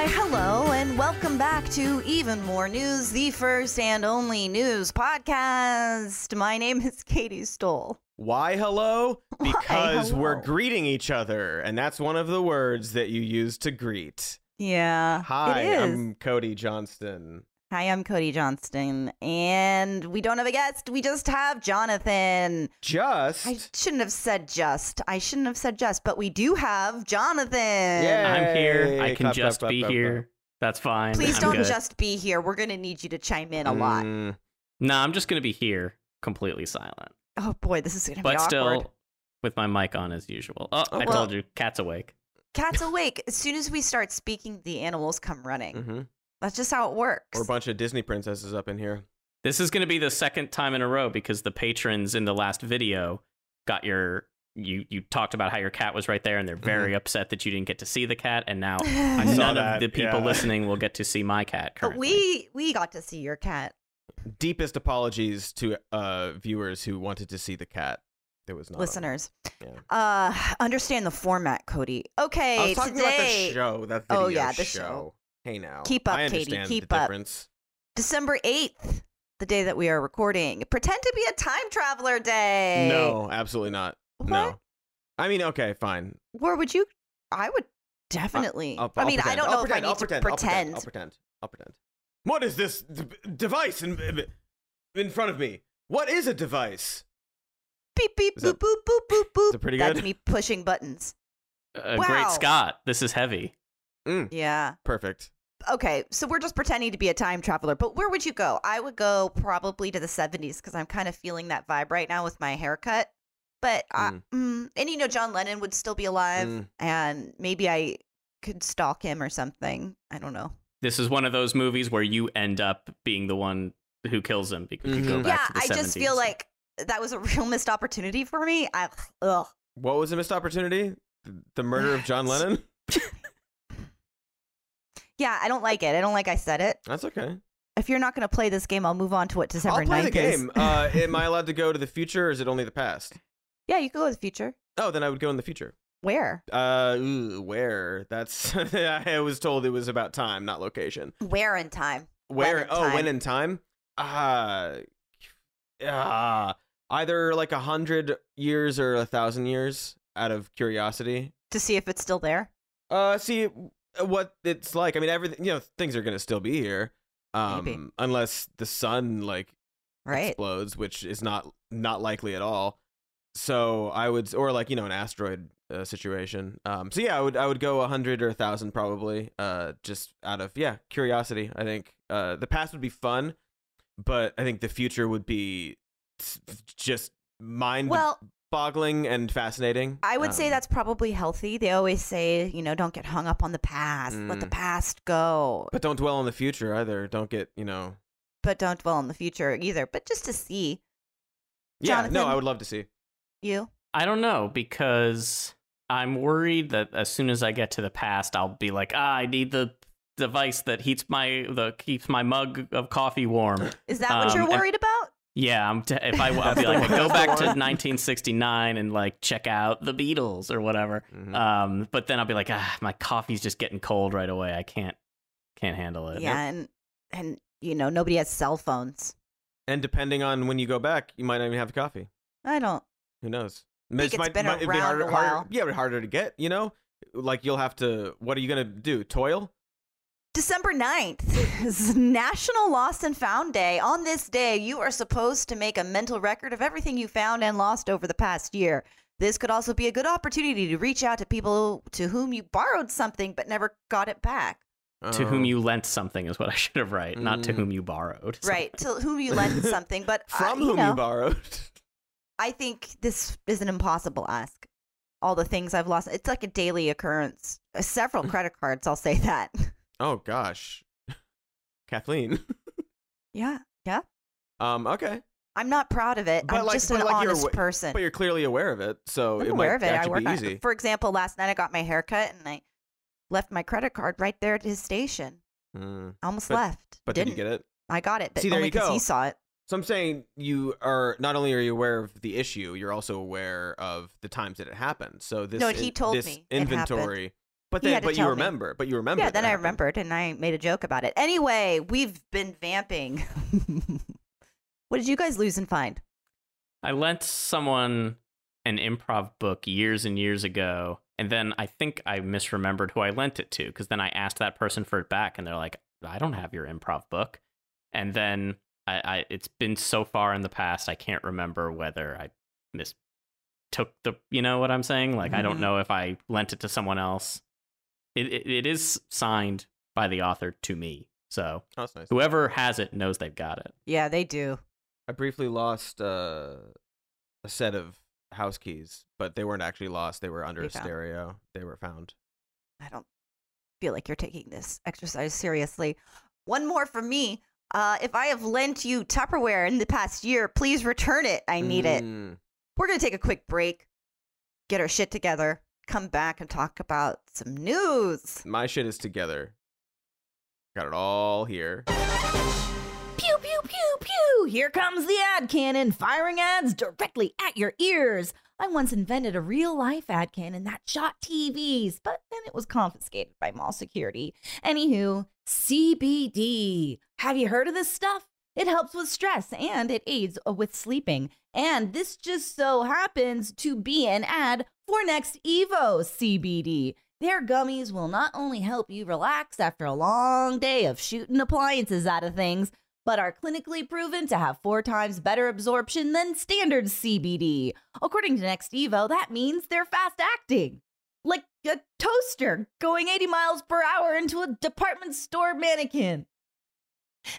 Why, hello, and welcome back to Even More News, the first and only news podcast. My name is Katie Stoll. Why hello? Why Because we're greeting each other, and that's one of the words that you use to greet. Yeah, Hi. I'm Cody Johnston. Hi, I'm Cody Johnston, and we don't have a guest. We just have Jonathan. Just I shouldn't have said just. I shouldn't have said just, but we do have Jonathan. Yeah. I'm here. I can Clap, clap, just clap, be clap, here. That's fine. Please I'm don't good. just be here. We're going to need you to chime in a lot. Mm, No, I'm just gonna be here, completely silent, Oh boy, this is going to be but still with my mic on as usual. Oh, Oh, I well- told you, cat's awake. Cat's awake. As soon as we start speaking, the animals come running. mhm. That's just how it works. Or a bunch of Disney princesses up in here. This is gonna be the second time in a row because the patrons in the last video got your. You you talked about how your cat was right there, and they're very upset that you didn't get to see the cat, and now. I saw none that, of the people yeah. listening will get to see my cat. but we we got to see your cat. Deepest apologies to uh, viewers who wanted to see the cat. There was not listeners. Yeah. Uh understand the format, Cody. Okay, I was talking today about the show. That video Oh, yeah, the show. show. Hey now. Keep up, I Katie, keep the up. difference. December 8th, the day that we are recording. Pretend to be a time traveler day. No, absolutely not. What? No. I mean, okay, fine. Where would you I would definitely I'll, I I'll mean, I pretend. don't I'll know pretend. if I I'll need to pretend. I'll pretend. I'll pretend. I'll pretend. What is this d- device in in front of me? What is a device? Beep beep Is boop that- boop boop boop boop. Is pretty That's good? me pushing buttons. uh, Wow. Great Scott, this is heavy. Mm, Yeah. perfect. okay, so we're just pretending to be a time traveler, but where would you go? I would go probably to the 70s because I'm kind of feeling that vibe right now with my haircut. But, I, Mm. mm, and you know, John Lennon would still be alive, Mm. and maybe I could stalk him or something. I don't know. This is one of those movies where you end up being the one who kills him because you go Mhm. back yeah, to the I just feel like that was a real missed opportunity for me. I, ugh. What was a missed opportunity? The- The murder of John Lennon? Yeah, I don't like it. I don't like I said it. That's okay. If you're not going to play this game, I'll move on to what December I'll play 9th the is. game. uh, am I allowed to go to the future or is it only the past? yeah, you can go to the future. Oh, then I would go in the future. Where? Uh, ooh, where? That's I was told it was about time, not location. Where in time? Where? in oh, time? when in time? Uh, uh either like a hundred years or a thousand years. Out of curiosity. To see if it's still there? Uh, see what it's like. I mean, everything. You know, things are gonna still be here. Um, Maybe. unless the sun like Right. explodes, which is not not likely at all. So I would, or like you know, an asteroid uh, situation. Um, so yeah, I would I would go a hundred or a thousand probably. Uh, just out of yeah curiosity. I think uh, the past would be fun, but I think the future would be just mind Well, boggling and fascinating. I would say Um, that's probably healthy. They always say, you know, don't get hung up on the past. Let the Mm. past go. But don't dwell on the future either. Don't get you know. But don't dwell on the future either. But just to see Yeah, no, I would love to see. you. I don't know because I'm worried that as soon as I get to the past, I'll be like, ah, I need the device that heats my the keeps my mug of coffee warm. Is that what Um, you're and- worried about? Yeah, I'm t- if I I'll be like, one. go back to 1969 and like check out the Beatles or whatever. Mhm. Um, but then I'll be like, ah, my coffee's just getting cold right away. I can't can't handle it. Yeah, and and you know, nobody has cell phones. and depending on when you go back, you might not even have coffee. I don't. Who knows? think it's been it'd be harder, a harder- while. yeah, harder to get. You know, like you'll have to. What are you gonna do? Toil? December 9th is National Lost and Found Day. On this day, you are supposed to make a mental record of everything you found and lost over the past year. This could also be a good opportunity to reach out to people to whom you borrowed something but never got it back. To whom Oh. you lent something is what I should have write, not to Mm. whom you borrowed. Right, to whom you lent something. But uh, from you whom know, you borrowed. I think this is an impossible ask. All the things I've lost. It's like a daily occurrence. Uh, Several credit cards, I'll say that. Oh gosh, Kathleen. yeah, yeah. um. Okay, I'm not proud of it. But I'm like- just an like you're honest person. but you're clearly aware of it, so I'm it aware might of it. I work be easy. For example, last night I got my hair cut and I left my credit card right there at his station. Mm. I almost But- left. But Didn't. did you get it? I got it, but See, there only you go. he saw it. So I'm saying you are not only are you aware of the issue, you're also aware of the times that it happened. So this No, he told this me inventory But then, but you tell me. remember. But you remember. yeah, then that I remembered and I made a joke about it. Anyway, we've been vamping. what did you guys lose and find? I lent someone an improv book years and years ago, and then I think I misremembered who I lent it to because then I asked that person for it back, and they're like, "I don't have your improv book." And then I, I it's been so far in the past, I can't remember whether I mistook the, you know what I'm saying? Like, I don't Mhm. know if I lent it to someone else. It, it it is signed by the author to me, so Oh, that's nice. whoever has it knows they've got it. Yeah, they do. I briefly lost uh, a set of house keys, but they weren't actually lost. They were under They a found. stereo. They were found. I don't feel like you're taking this exercise seriously. One more from me. Uh, if I have lent you Tupperware in the past year, please return it. I need it. Mm. We're going to take a quick break, get our shit together, come back and talk about some news. My shit is together. Got it all here. Pew, pew, pew, pew. Here comes the ad cannon, firing ads directly at your ears. I once invented a real life ad cannon that shot TVs, but then it was confiscated by mall security. Anywho, CBD. Have you heard of this stuff? It helps with stress and it aids uh, with sleeping. And this just so happens to be an ad for Next Evo CBD. Their gummies will not only help you relax after a long day of shooting appliances out of things, but are clinically proven to have four times better absorption than standard CBD. According to Next Evo, that means they're fast acting. Like a toaster going 80 miles per hour into a department store mannequin.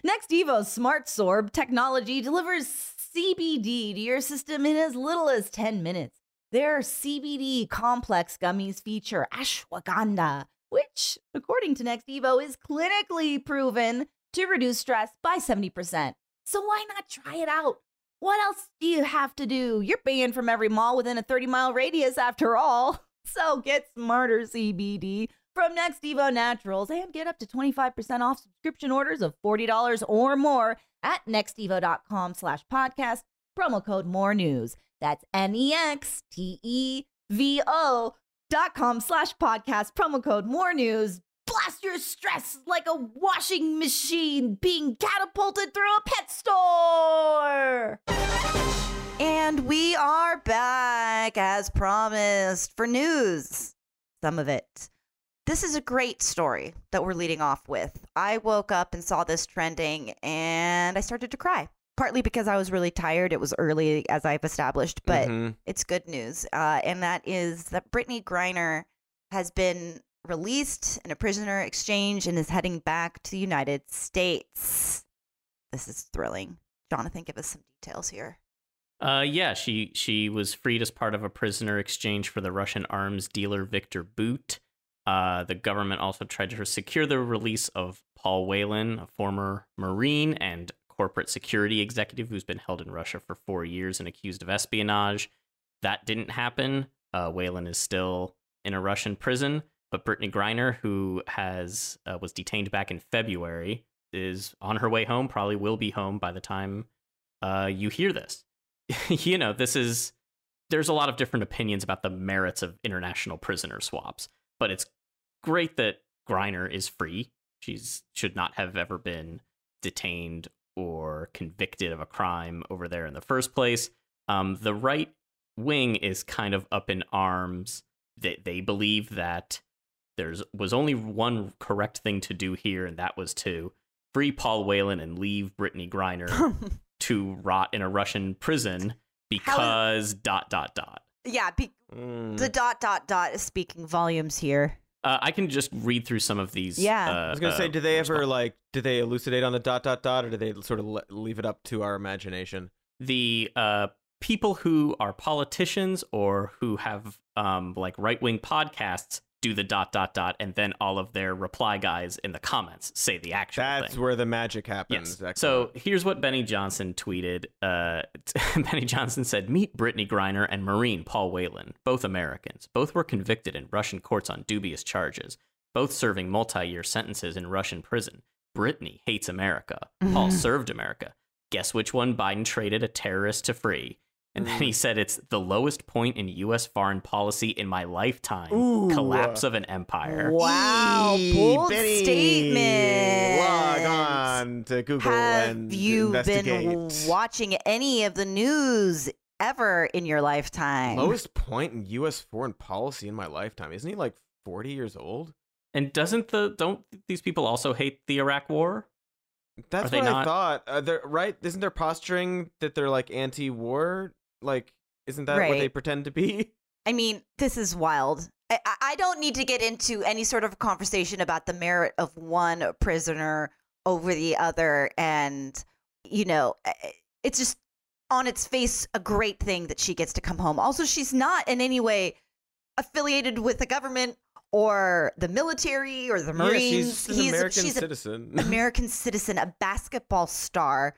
Next Evo's Smart Sorb technology delivers CBD to your system in as little as 10 minutes. Their CBD complex gummies feature ashwagandha, which, according to Next Evo, is clinically proven to reduce stress by 70%. So why not try it out? What else do you have to do? You're banned from every mall within a 30 mile radius after all. So get smarter CBD from Next Evo Naturals and get up to 25% off subscription orders of $40 or more at nextevo.com slash podcast. Promo code more news. That's N-E-X-T-E-V-O dot com slash podcast. Promo code more news. Blast your stress like a washing machine being catapulted through a pet store. And we are back as promised for news. Some of it. This is a great story that we're leading off with. I woke up and saw this trending and I started to cry. Partly because I was really tired. It was early, as I've established, but Mhm. it's good news. Uh, and that is that Brittney Griner has been released in a prisoner exchange and is heading back to the United States. This is thrilling. Jonathan, give us some details here. Uh, yeah, she she was freed as part of a prisoner exchange for the Russian arms dealer Victor Bout. Uh, the government also tried to secure the release of Paul Whelan, a former Marine and corporate security executive who's been held in Russia for four years and accused of espionage. That didn't happen. Uh, Whelan is still in a Russian prison, but Brittney Griner, who has uh, was detained back in February, is on her way home. Probably will be home by the time uh, you hear this. you know, this is there's a lot of different opinions about the merits of international prisoner swaps, but it's great that Griner is free. She's should not have ever been detained or convicted of a crime over there in the first place. Um, the right wing is kind of up in arms. They they believe that there's was only one correct thing to do here, and that was to free Paul Whelan and leave Brittney Griner to rot in a Russian prison because dot dot dot. Yeah, be- Mm. the dot dot dot is speaking volumes here. Uh, I can just read through some of these. Yeah. uh, I was gonna uh, say, do they ever response- like? do they elucidate on the dot dot dot, or do they sort of le- leave it up to our imagination? the uh, people who are politicians or who have um, like right wing podcasts do the dot dot dot, and then all of their reply guys in the comments say the actual That's thing. where the magic happens. Yes. Excellent. So here's what Benny Johnson tweeted. Uh, Benny Johnson said, "Meet Brittney Griner and Marine Paul Whelan, both Americans. Both were convicted in Russian courts on dubious charges. Both serving multi-year sentences in Russian prison. Brittney hates America. Paul served America. Guess which one Biden traded a terrorist to free? And then he Mm. said it's the lowest point in U.S. foreign policy in my lifetime. Ooh. Collapse of an empire. Wow, Eee, bold Benny, statement. Log on to Google Have and you investigate. been watching any of the news ever in your lifetime? Lowest point in U.S. foreign policy in my lifetime. Isn't he like 40 years old? And doesn't the don't these people also hate the Iraq War? That's Are they what I not- thought. Uh, they're right. Isn't there posturing that they're like anti-war? Like, isn't that what they pretend to be? I mean, this is wild. I, I- I don't need to get into any sort of conversation about the merit of one prisoner over the other. And, you know, I- it's just on its face a great thing that she gets to come home. Also, she's not in any way affiliated with the government or the military or the Marines. Yeah, she's an He's- American she's citizen. American citizen, a basketball star.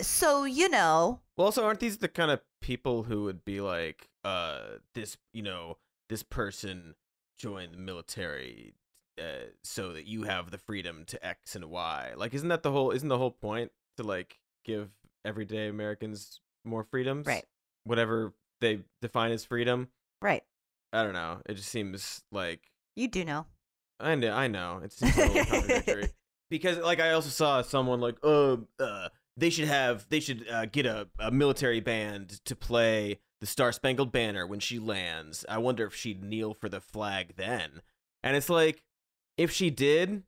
So, you know, Well, also, aren't these the kind of people who would be like, uh, this, you know, this person joined the military uh, so that you have the freedom to X and Y? Like, isn't that the whole? Isn't the whole point to like give everyday Americans more freedoms? Right. Whatever they define as freedom. right. I don't know. It just seems like You do know. I know. I know. It seems a little contradictory because, like, I also saw someone like, uh, uh they should have, they should uh, get a, a military band to play the Star Spangled Banner when she lands. I wonder if she'd kneel for the flag then. And it's like, if she did,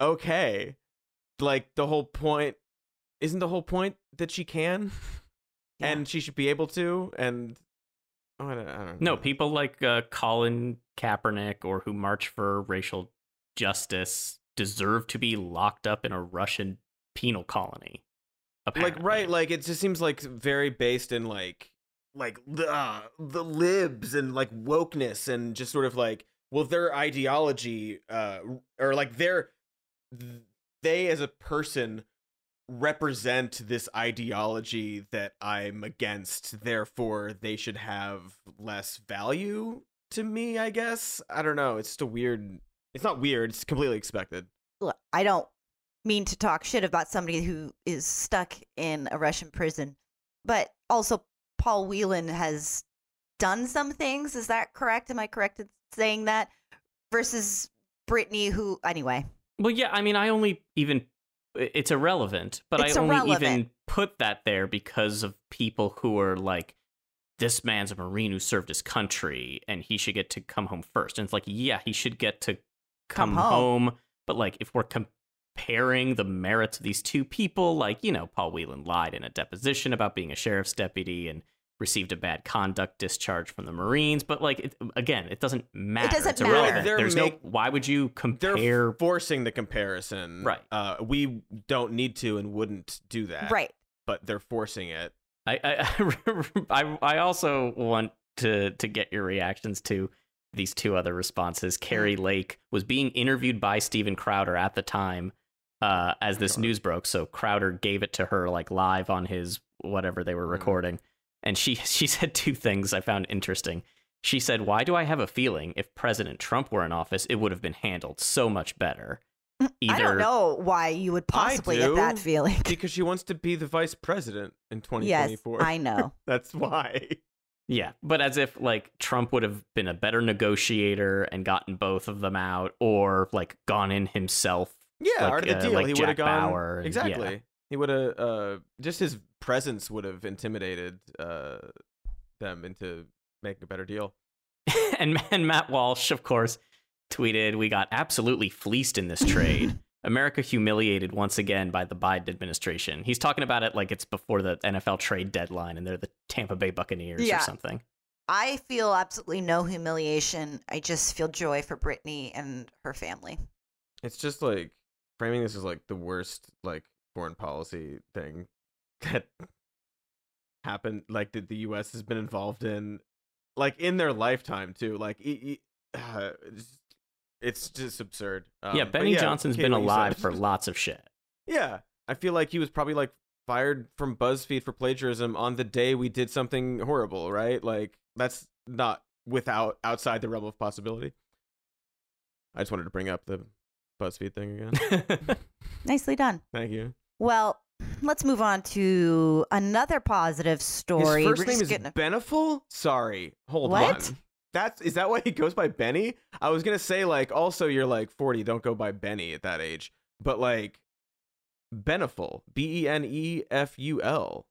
okay. Like the whole point, isn't the whole point that she can, Yeah. and she should be able to, and oh, I don't, I don't No, people like uh, Colin Kaepernick or who march for racial justice deserve to be locked up in a Russian penal colony. Like right like it just seems like very based in like like the uh, the libs and like wokeness and just sort of like well their ideology uh or like their they as a person represent this ideology that I'm against therefore they should have less value to me I guess? I don't know. It's just a weird it's not weird it's completely expected. Look, I don't mean to talk shit about somebody who is stuck in a Russian prison, but also Paul Whelan has done some things. Is that correct? Am I correct in saying that? Versus Brittney, who anyway, Well, yeah, I mean, I only even it's irrelevant, but It's I only irrelevant. even put that there because of people who are like, this man's a Marine who served his country and he should get to come home first. And it's like, yeah, he should get to Come come, home. home. But like, if we're comparing the merits of these two people, like, you know, Paul Whelan lied in a deposition about being a sheriff's deputy and received a bad conduct discharge from the Marines. But like, it, again, it doesn't matter. It doesn't it's matter. irrelevant. They're There's make- no. Why would you compare? they're forcing the comparison Right. uh we don't need to and wouldn't do that right? but they're forcing it I, I I I also want to to get your reactions to these two other responses. Kari Lake was being interviewed by Steven Crowder at the time uh, as this news broke. So Crowder gave it to her like live on his whatever they were Mhm. recording, and she she said two things I found interesting. She said, "Why do I have a feeling if President Trump were in office, it would have been handled so much better?" I don't know why you would possibly get that feeling. because she wants to be the vice president in 2024. yes, 2024 I know. that's why Yeah, but as if like Trump would have been a better negotiator and gotten both of them out, or like gone in himself. Yeah Like, art of the uh, deal like he would have gone Bauer exactly yeah. he would have uh just his presence would have intimidated uh them into making a better deal and and Matt Walsh, of course, tweeted, "We got absolutely fleeced in this trade. America humiliated once again by the Biden administration." He's talking about it like it's before the NFL trade deadline, and they're the Tampa Bay Buccaneers Yeah. or something. I feel absolutely no humiliation. I just feel joy for Brittney and her family. it's just like framing this as like the worst like foreign policy thing that happened like that the US has been involved in like in their lifetime too like e- e- uh, it's- just absurd um, yeah, Benny Johnson's been alive for lots of shit. yeah I feel like he was probably like fired from BuzzFeed for plagiarism on the day we did something horrible right? Like that's not without outside the realm of possibility. I just wanted to bring up the BuzzFeed thing again Nicely done. thank you Well, let's move on to another positive story. His first We're name just is getting- Beneful. Sorry, hold What? on. That's is that why he goes by Benny? I was gonna say like also you're like 40, don't go by Benny at that age. But like Beneful, B E N E F U L.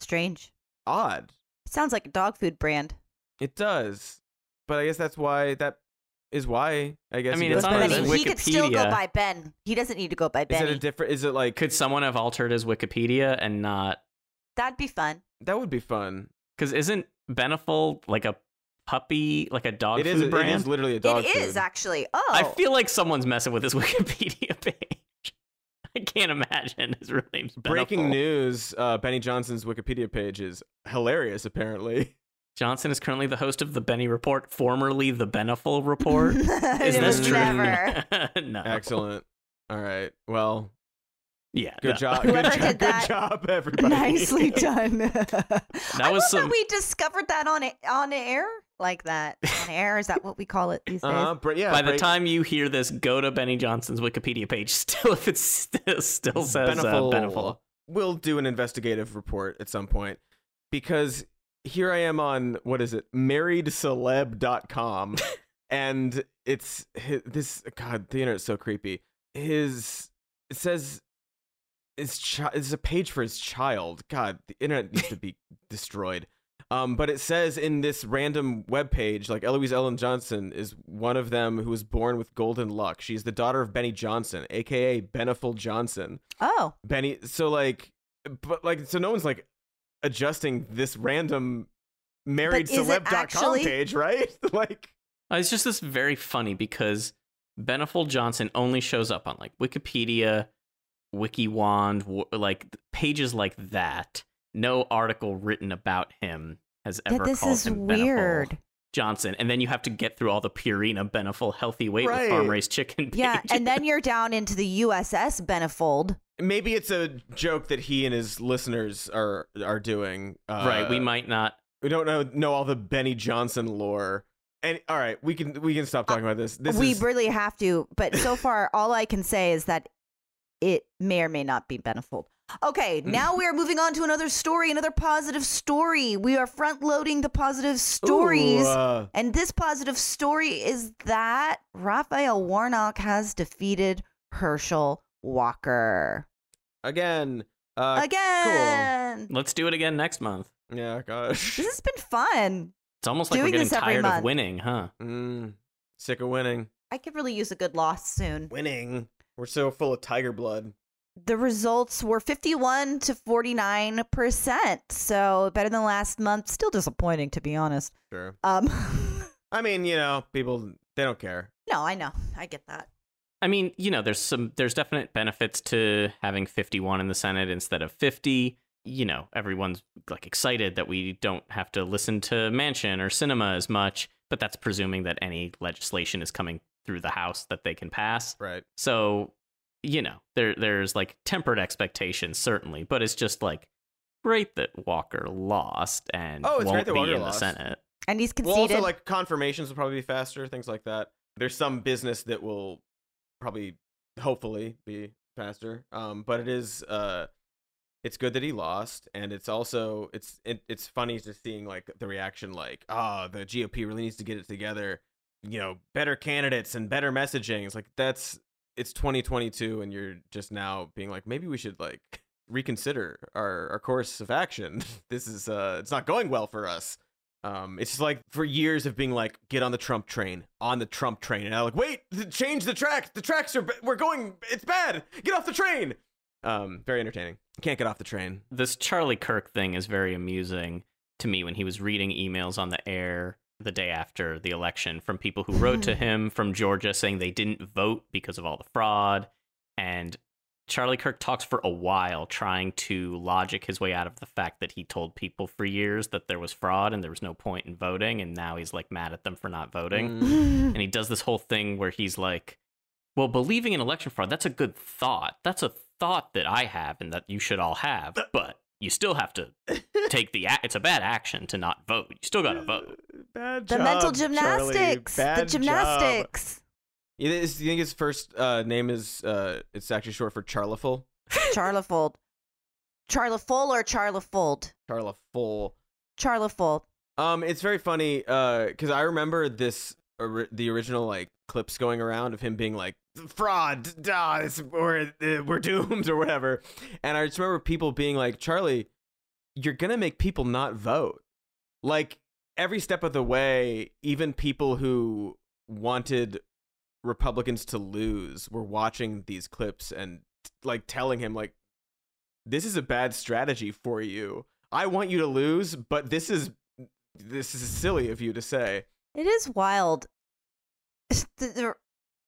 strange. Odd. Sounds like a dog food brand. It does, but I guess that's why that is why I guess. I he mean, goes it's on his Benny. he, he could still go by Ben. He doesn't need to go by Ben. Is it a different? Is it like Could someone have altered his Wikipedia and not? That'd be fun. that would be fun? Because isn't Beneful like a puppy, like a dog It food is. Brand? is literally a dog it is food. actually. Oh, I feel like someone's messing with his Wikipedia page. I can't imagine his real name's Breaking news: uh, Benny Johnson's Wikipedia page is hilarious. Apparently, Johnson is currently the host of the Benny Report, formerly the Beneful Report. Is this was true? never. no. excellent. All right. Well, Yeah. good no. job. Whoever Good job. did Good that, job, everybody. Nicely done. I was love some- that we discovered that on on air like that. On air is that what we call it these days? Uh, bre- yeah. By the time you hear this, go to Benny Johnson's Wikipedia page. Still, if it still, still says Beneful, uh, Beneful. We'll do an investigative report at some point because here I am on what is it, marriedceleb.com, and it's hi- this. God, the internet's so creepy. His it says his child. It's a page for his child. God, the internet needs to be destroyed. Um, but it says in this random web page, like Eloise Ellen Johnson is one of them who was born with golden luck. She's the daughter of Benny Johnson, aka Beneful Johnson. Oh, Benny. So like, but like, so no one's like adjusting this random married is it celeb.com actually- page, right? like, Uh, It's just this very funny because Beneful Johnson only shows up on like Wikipedia, WikiWand, like pages like that. No article written about him has yeah, ever this called is him Beneful weird. Johnson, and then you have to get through all the Purina Beneful healthy weight Right. with farm raised chicken. Yeah, pages. and then you're down into the USS Benefold. maybe it's a joke that he and his listeners are are doing. Uh, right, we might not. we don't know know all the Benny Johnson lore. And all right, we can we can stop talking about this. This we is really have to, but so far, all I can say is that it may or may not be Benefold. Okay, Hmm. now we are moving on to another story, another positive story. We are front loading the positive stories. Ooh, uh, And this positive story is that Raphael Warnock has defeated Herschel Walker. again. Uh, Again. Let's do it again next month. Yeah, gosh. This has been fun. It's almost like Doing we're getting this every tired of winning, huh? Mm, sick of winning. I could really use a good loss soon. Winning. We're so full of tiger blood. The results were 51 to 49%. So better than last month. Still disappointing, to be honest. Sure. Um, I mean, you know, people they don't care. no, I know. I get that. I mean, you know, there's some there's definite benefits to having 51 in the Senate instead of 50. You know, everyone's like excited that we don't have to listen to Manchin or Sinema as much, but that's presuming that any legislation is coming through the House that they can pass. Right. So, you know, there there's like tempered expectations certainly, but it's just like great that Walker lost and Oh, it's won't great that be Walker in lost. the Senate. And he's Well, conceded. also like confirmations will probably be faster, things like that. There's some business that will probably, hopefully, be faster. Um, but it is, uh, it's good that he lost, and it's also it's it, it's funny just seeing like the reaction, like, ah, the GOP really needs to get it together. You know, better candidates and better messaging. It's like that's it's 2022, and you're just now being like, maybe we should like reconsider our our course of action. this is uh, it's not going well for us. Um, it's just like for years of being like, get on the Trump train, on the Trump train, and I'm like, wait, th- change the track The tracks are, ba- we're going, it's bad. Get off the train. Um, very entertaining. Can't get off the train. this Charlie Kirk thing is very amusing to me when he was reading emails on the air the day after the election from people who wrote to him from Georgia saying they didn't vote because of all the fraud. And Charlie Kirk talks for a while trying to logic his way out of the fact that he told people for years that there was fraud and there was no point in voting. And now he's like mad at them for not voting. Mm. And he does this whole thing where he's like, well, believing in election fraud, that's a good thought. That's a thought that I have and that you should all have. But you still have to take the act. It's a bad action to not vote. You still got to vote. Bad the job, mental gymnastics. The Bad job. gymnastics. You think- you think his first uh, name is, uh, it's actually short for Charleful? Charlefold. Charla Full or Charla Fold? Charla Full. Charla Fold. Um, it's very funny because I remember this ori- the original like clips going around of him being like fraud, ah, this, we're uh, we're doomed or whatever, and I just remember people being like, Charlie, you're gonna make people not vote, like every step of the way. Even people who wanted Republicans to lose were watching these clips and like telling him like, this is a bad strategy for you. I want you to lose, but this is this is silly of you to say. It is wild. The, the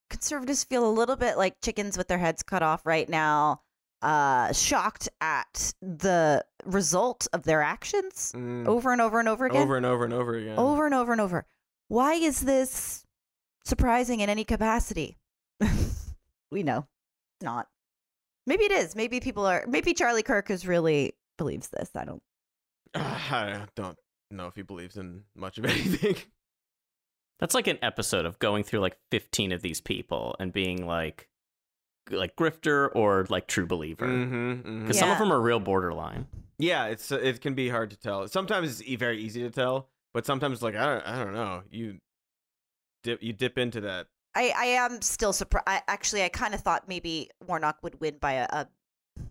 conservatives feel a little bit like chickens with their heads cut off right now, uh, shocked at the result of their actions Mm. over and over and over again. over and over and over again. over and over and over. Why is this surprising in any capacity? we know it's not. Maybe it is. Maybe people are. Maybe Charlie Kirk is really believes this. I don't. I don't know if he believes in much of anything. That's like an episode of going through like 15 of these people and being like like grifter or like true believer. mm-hmm, Because some of them are real borderline. Yeah, it's it can be hard to tell. Sometimes it's e- very easy to tell, but sometimes like I don't I don't know. You dip you dip into that. I, I am still surprised. I, actually, I kind of thought maybe Warnock would win by a, a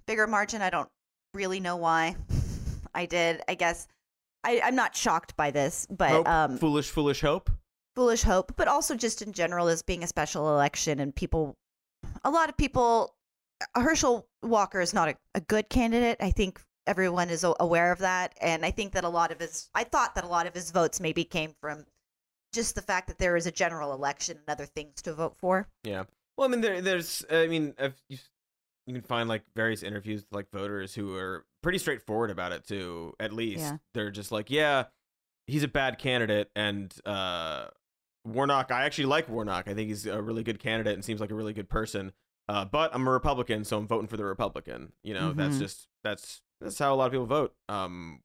bigger margin. I don't really know why. I did. I guess I, I'm not shocked by this, but hope, um, foolish foolish hope. foolish hope, but also just in general as being a special election and people, a lot of people, Herschel Walker is not a, a good candidate. I think everyone is aware of that. And I think that a lot of his, I thought that a lot of his votes maybe came from just the fact that there is a general election and other things to vote for. Yeah. Well, I mean, there, there's, I mean, if you, you can find like various interviews with like voters who are pretty straightforward about it too. At least Yeah. they're just like, yeah, he's a bad candidate, and uh, Warnock. I actually like Warnock. I think he's a really good candidate and seems like a really good person. Uh, but I'm a Republican, so I'm voting for the Republican. You know, that's Mhm. just that's that's how a lot of people vote. Um,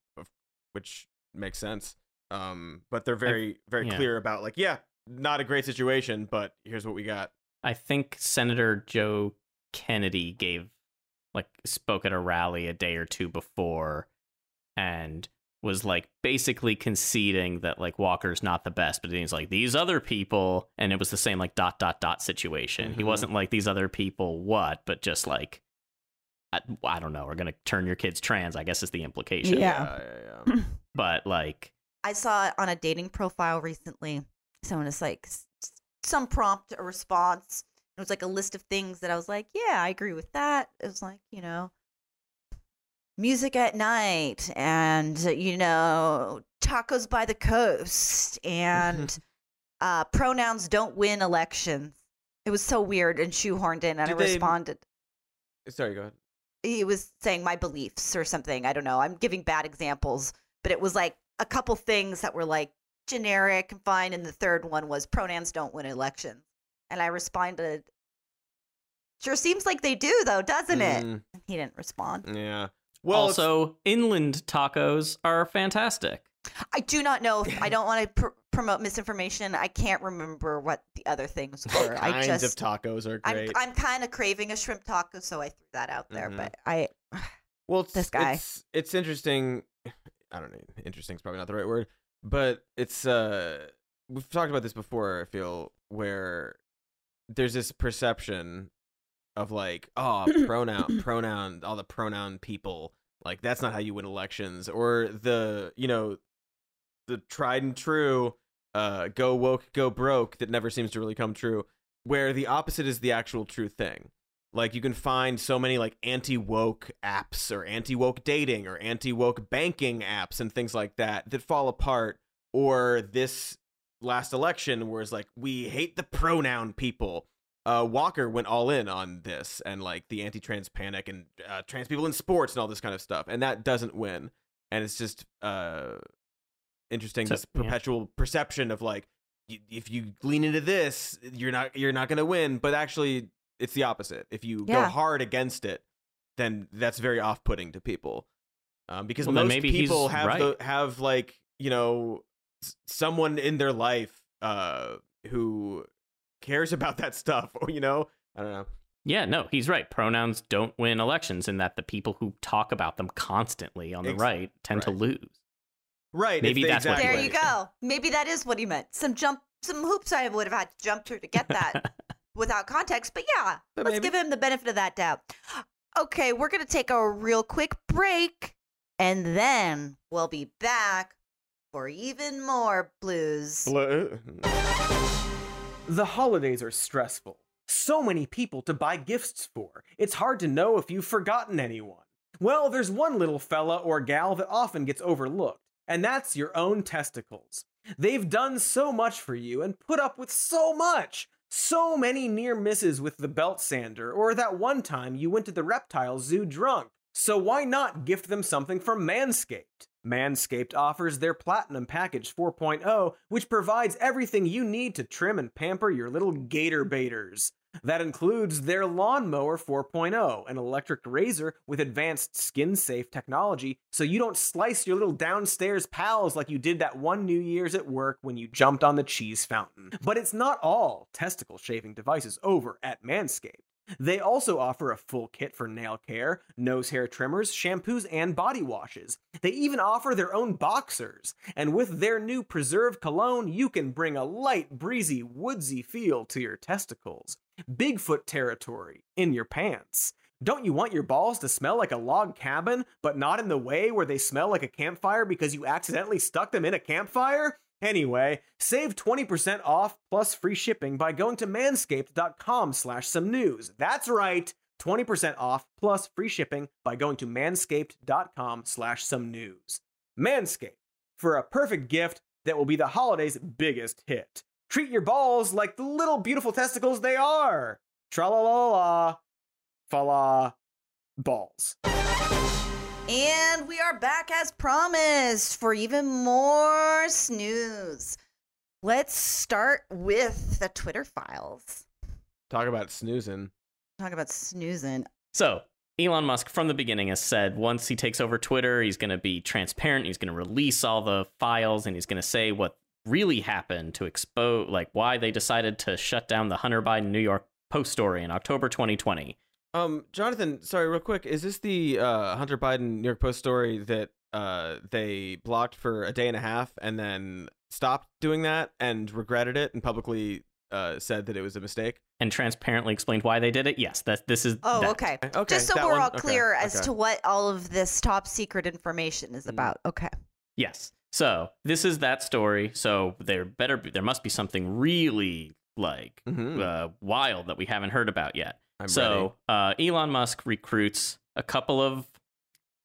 which makes sense. Um, but they're very very yeah. clear about like, yeah, not a great situation, but here's what we got. I think Senator Joe Kennedy gave like spoke at a rally a day or two before and was like basically conceding that like Walker's not the best, but then he's like these other people, and it was the same like dot dot dot situation. He Mhm. wasn't like these other people what, but just like I, I don't know, we're gonna turn your kids trans. I guess is the implication. Yeah. yeah, yeah. but like I saw it on a dating profile recently. Someone is like s- s- some prompt or response. It was like a list of things that I was like, yeah, I agree with that. It was like, you know, music at night and, you know, tacos by the coast and uh, pronouns don't win elections. It was so weird and shoehorned in. And Did I they- responded. Sorry, go ahead. He was saying my beliefs or something. I don't know. I'm giving bad examples, but it was like a couple things that were like generic and fine. And the third one was pronouns don't win elections. And I responded, sure seems like they do, though, doesn't it? Mm, He didn't respond. yeah. Well, it's- also inland tacos are fantastic. I do not know if I don't want to pr- promote misinformation. I can't remember what the other things were. I kinds just, of tacos are I'm, great. I'm kind of craving a shrimp taco, so I threw that out there. Mhm. But I, well, it's, this guy. It's, it's interesting. I don't know. Interesting is probably not the right word, but it's uh we've talked about this before. I feel where there's this perception of like, oh, pronoun, pronoun, all the pronoun people. Like that's not how you win elections, or the you know, the tried and true, uh, go woke, go broke that never seems to really come true. Where the opposite is the actual true thing. Like you can find so many like anti-woke apps or anti-woke dating or anti-woke banking apps and things like that that fall apart or this last election where it's like we hate the pronoun people. Uh, Walker went all in on this and like the anti-trans panic and uh, trans people in sports and all this kind of stuff, and that doesn't win. And it's just uh, interesting So- this yeah. perpetual perception of like y- if you lean into this, you're not you're not gonna win. But actually, it's the opposite. If you go hard against it, then that's very off-putting to people. Um, because Well, most maybe people have right. the, have like you know s- someone in their life uh, who cares about that stuff. Or you know, I don't know. Yeah, no, he's right. Pronouns don't win elections, in that the people who talk about them constantly on the Ex- right tend to lose. Right. Maybe the that's what There you go. Maybe that is what he meant. Some jump, some hoops I would have had to jump through to get that without context. But yeah, But let's maybe. give him the benefit of that doubt. Okay, we're gonna take a real quick break, and then we'll be back for even more blues. Blu- The holidays are stressful. So many people to buy gifts for. It's hard to know if you've forgotten anyone. Well, there's one little fella or gal that often gets overlooked, and that's your own testicles. They've done so much for you and put up with so much. So many near misses with the belt sander, or that one time you went to the reptile zoo drunk. So why not gift them something from Manscaped? Manscaped offers their Platinum Package 4.0, which provides everything you need to trim and pamper your little gator baiters. That includes their Lawnmower 4.0, an electric razor with advanced skin safe technology, so you don't slice your little downstairs pals like you did that one New Year's at work when you jumped on the cheese fountain. But it's not all testicle shaving devices over at Manscaped. They also offer a full kit for nail care, nose hair trimmers, shampoos, and body washes. They even offer their own boxers. And with their new preserved cologne, you can bring a light, breezy, woodsy feel to your testicles. Bigfoot territory in your pants. Don't you want your balls to smell like a log cabin, but not in the way where they smell like a campfire because you accidentally stuck them in a campfire? Anyway, save 20% off plus free shipping by going to manscaped.com slash some news. That's right, 20% off plus free shipping by going to manscaped.com slash some news. Manscaped, for a perfect gift that will be the holiday's biggest hit. Treat your balls like the little beautiful testicles they are. Tra la la la, fa la, balls. And we are back as promised for even more snooze. Let's start with the Twitter files. Talk about snoozing. Talk about snoozing. So, Elon Musk from the beginning has said once he takes over Twitter, he's going to be transparent. He's going to release all the files and he's going to say what really happened to expose, like, why they decided to shut down the Hunter Biden New York Post story in October 2020. Um, Jonathan, sorry, real quick. Is this the uh, Hunter Biden New York Post story that uh, they blocked for a day and a half and then stopped doing that and regretted it and publicly uh, said that it was a mistake? And transparently explained why they did it. Yes, that this is. Oh, that. okay. Okay, Just so that we're one? all Okay, clear as okay. to what all of this top secret information is Mm. about. Okay. Yes. So this is that story. So there better be, there must be something really like Mhm. uh, wild that we haven't heard about yet. I'm so uh, Elon Musk recruits a couple of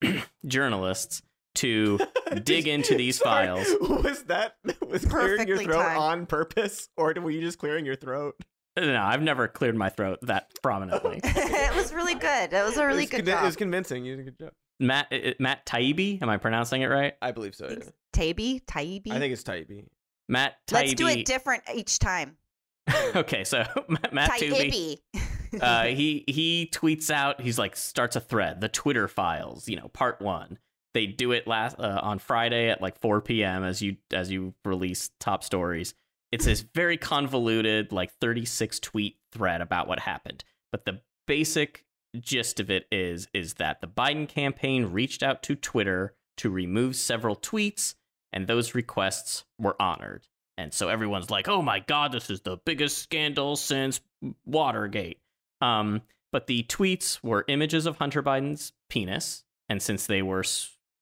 journalists to ready. dig into these Sorry, files. Was that was clearing your throat timed. on purpose, or were you just clearing your throat? No, I've never cleared my throat that prominently. it was really good. It was a really it was good convi- job. It was convincing. You did a good job. Matt uh, Matt Taibbi, am I pronouncing it right? I believe so. Thanks. Yeah. Taibbi? Taibbi? I think it's Taibbi. Matt Taibbi. Let's do it different each time. okay, so Matt Taibbi. Taibbi. uh, he he tweets out. He's like starts a thread, the Twitter files. You know, part one. They do it last uh, on Friday at like 4 p.m. as you as you release top stories. It's this very convoluted, like 36 tweet thread about what happened. But the basic gist of it is is that the Biden campaign reached out to Twitter to remove several tweets, and those requests were honored. And so everyone's like, "Oh my God, this is the biggest scandal since Watergate." Um, but the tweets were images of Hunter Biden's penis, and since they were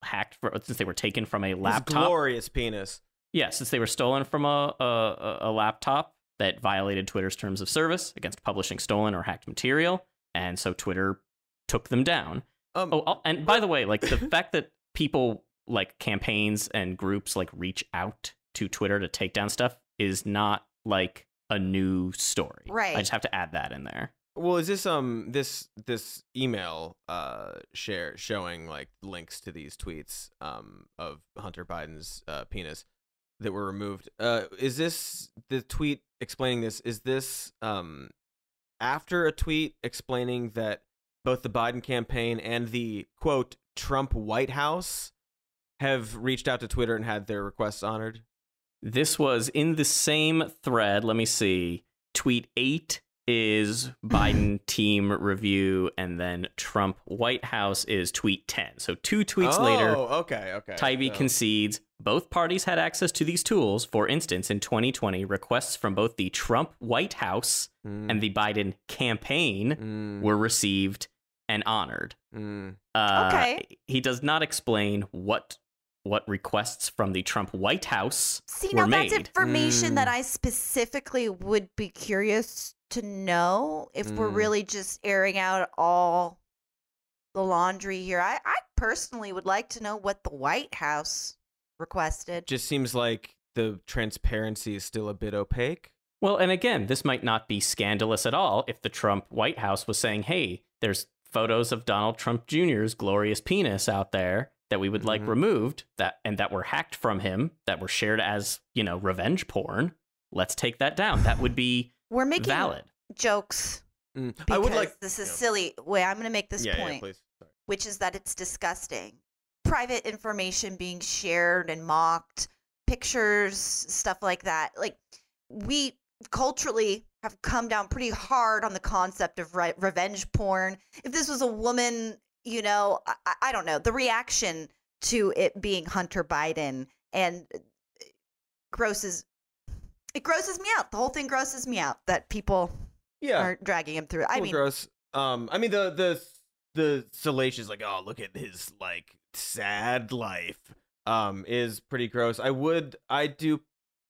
hacked, for, since they were taken from a His laptop, glorious penis. yeah, since they were stolen from a, a a- a laptop that violated Twitter's terms of service against publishing stolen or hacked material, and so Twitter took them down. Um, Oh, oh, and by the way, like the fact that people like campaigns and groups like reach out to Twitter to take down stuff is not like a new story. Right. I just have to add that in there. Well, is this um this this email uh share showing like links to these tweets um of Hunter Biden's uh, penis that were removed? Uh, is this the tweet explaining this? Is this um after a tweet explaining that both the Biden campaign and the quote Trump White House have reached out to Twitter and had their requests honored? This was in the same thread. Let me see. Tweet eight is Biden team review, and then Trump White House is tweet 10. So two tweets oh, later, okay, okay. Taibbi So- concedes both parties had access to these tools. For instance, in 2020, requests from both the Trump White House Mm, and the Biden campaign mm, were received and honored. mm. Uh, Okay. He does not explain what what requests from the Trump White House See, were now made. that's information that Mm. I specifically would be curious to know if we're Mm. really just airing out all the laundry here. I, I personally would like to know what the White House requested. Just seems like the transparency is still a bit opaque. Well, and again, this might not be scandalous at all if the Trump White House was saying, "Hey, there's photos of Donald Trump Jr.'s glorious penis out there that we would like Mhm. removed that and that were hacked from him that were shared as, you know, revenge porn. Let's take that down." That would be We're making valid. jokes Mm. I would like. this is yeah. silly. Wait, I'm going to make this yeah, point. yeah, please. Sorry. which is that it's disgusting. Private information being shared and mocked, pictures, stuff like that. Like, we culturally have come down pretty hard on the concept of re- revenge porn. If this was a woman, you know, I, I- I don't know, the reaction to it being Hunter Biden and uh, grosses. It grosses me out. The whole thing grosses me out that people Yeah, are dragging him through. I mean, gross. Um, I mean the the the salacious like, oh, look at his like sad life. Um, is pretty gross. I would, I do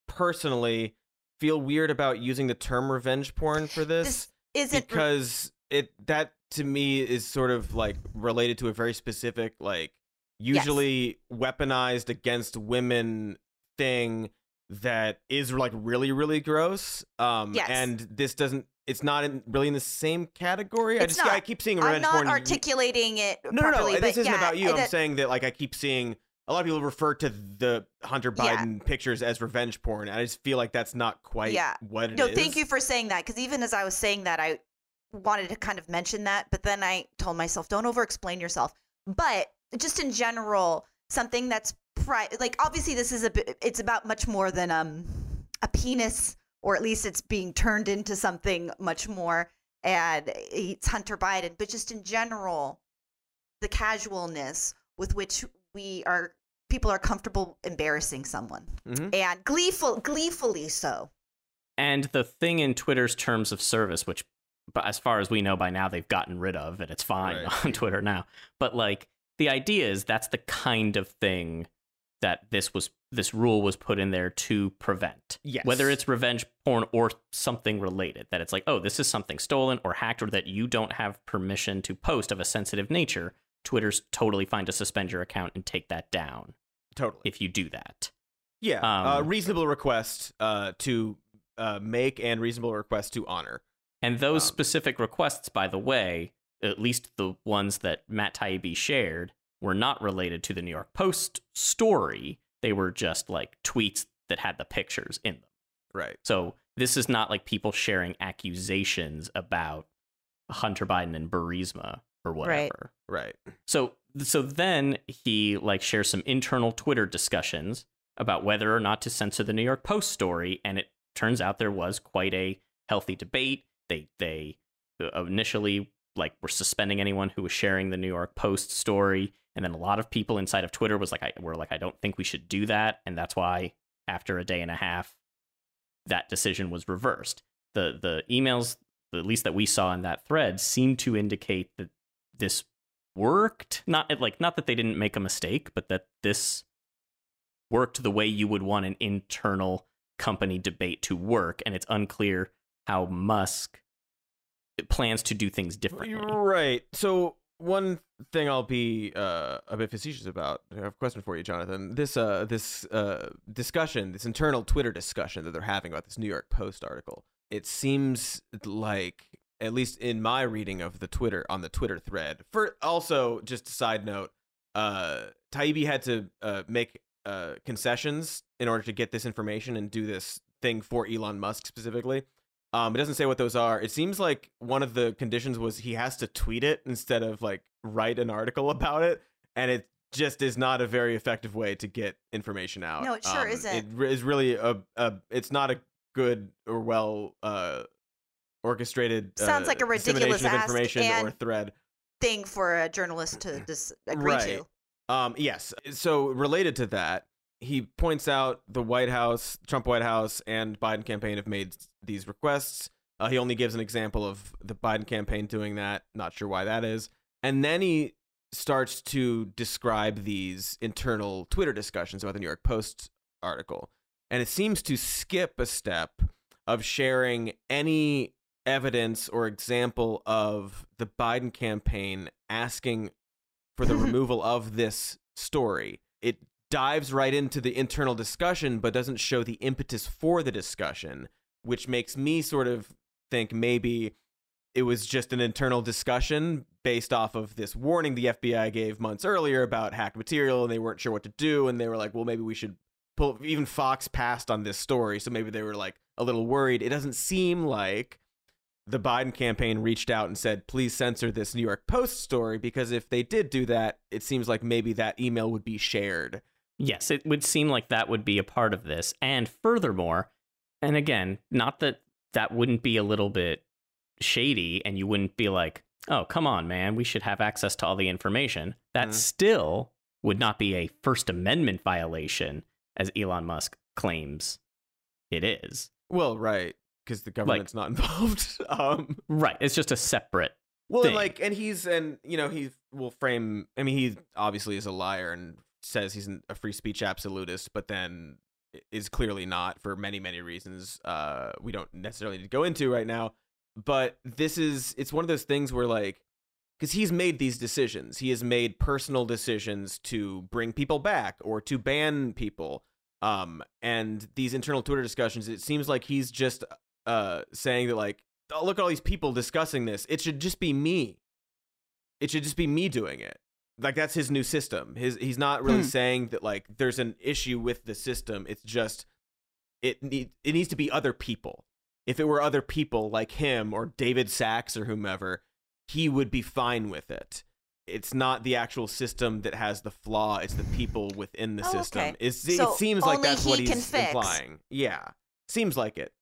personally feel weird about using the term revenge porn for this, this isn't re- because it that to me is sort of like related to a very specific like usually weaponized against women thing that is like really really gross um Yes. and this doesn't it's not in, really in the same category i It's just not. i keep seeing I'm revenge not porn articulating it no no properly, no but this isn't yeah, about you i'm that- saying that like i keep seeing a lot of people refer to the hunter Yeah. biden pictures as revenge porn and i just feel like that's not quite Yeah. what it is. No, thank you for saying that because even as I was saying that, I wanted to kind of mention that, but then I told myself, don't over explain yourself. But just in general, something that's pri- like obviously this is a bit, it's about much more than um a penis, or at least it's being turned into something much more. And it's Hunter Biden, but just in general, the casualness with which we are people are comfortable embarrassing someone Mhm. and gleeful gleefully so And the thing in Twitter's terms of service, which, but as far as we know by now, they've gotten rid of, and it's fine Right. on Twitter now. But like the idea is that's the kind of thing that this was this rule was put in there to prevent. Yes. Whether it's revenge porn or something related, that it's like, oh, this is something stolen or hacked or that you don't have permission to post of a sensitive nature. Twitter's totally fine to suspend your account and take that down totally if you do that. Yeah, uh, Um, reasonable request uh, to uh, make and reasonable request to honor. And those Um, specific requests, by the way, at least the ones that Matt Taibbi shared, were not related to the New York Post story. They were just like tweets that had the pictures in them. Right. So this is not like people sharing accusations about Hunter Biden and Burisma or whatever. Right. Right. So so then he like shares some internal Twitter discussions about whether or not to censor the New York Post story, and it turns out there was quite a healthy debate. They they uh, initially like were suspending anyone who was sharing the New York Post story, and then a lot of people inside of Twitter was like, I, were like, I don't think we should do that, and that's why after a day and a half, that decision was reversed. the The emails, at least that we saw in that thread, seemed to indicate that this worked. Not like not that they didn't make a mistake, but that this worked the way you would want an internal company debate to work, and it's unclear how Musk plans to do things differently. Right. So one thing I'll be uh, a bit facetious about. I have a question for you, Jonathan. This uh, this uh, discussion, this internal Twitter discussion that they're having about this New York Post article. It seems like, at least in my reading of the Twitter on the Twitter thread. For also, just a side note, uh, Taibbi had to uh, make uh, concessions in order to get this information and do this thing for Elon Musk specifically. Um, it doesn't say what those are. It seems like one of the conditions was he has to tweet it instead of like write an article about it, and it just is not a very effective way to get information out. No, it sure Um, isn't. It re- is really a, a. It's not a good or well uh orchestrated uh, Sounds like a ridiculous of information or thread. Thing for a journalist to dis- agree Right. to. Um, yes. So related to that, he points out the White House, Trump White House, and Biden campaign have made these requests. Uh, he only gives an example of the Biden campaign doing that. Not sure why that is. And then he starts to describe these internal Twitter discussions about the New York Post article. And it seems to skip a step of sharing any evidence or example of the Biden campaign asking for the removal of this story. It dives right into the internal discussion, but doesn't show the impetus for the discussion, which makes me sort of think maybe it was just an internal discussion based off of this warning the FBI gave months earlier about hacked material, and they weren't sure what to do, and they were like, well, maybe we should pull. Even Fox passed on this story, so maybe they were like a little worried. It doesn't seem like the Biden campaign reached out and said, please censor this New York Post story, because if they did do that, it seems like maybe that email would be shared. Yes, it would seem like that would be a part of this. And furthermore, and again, not that that wouldn't be a little bit shady and you wouldn't be like, oh, come on, man, we should have access to all the information. That Mhm. still would not be a First Amendment violation, as Elon Musk claims it is. Well, right, because the government's not involved. um, Right. It's just a separate. well, and like, and he's and you know he will frame. I mean, he obviously is a liar and says he's a free speech absolutist, but then is clearly not for many many reasons. Uh, we don't necessarily need to go into right now. But this is it's one of those things where like because he's made these decisions. He has made personal decisions to bring people back or to ban people. Um, and these internal Twitter discussions, it seems like he's just uh saying that like, oh, look at all these people discussing this. It should just be me. It should just be me doing it. Like that's his new system. His he's not really Hmm. saying that like there's an issue with the system. It's just it need it needs to be other people. If it were other people like him or David Sacks or whomever, he would be fine with it. It's not the actual system that has the flaw; it's the people within the Oh, system. okay. It's, So it seems like that's what he can he's fix. implying. Yeah, seems like it.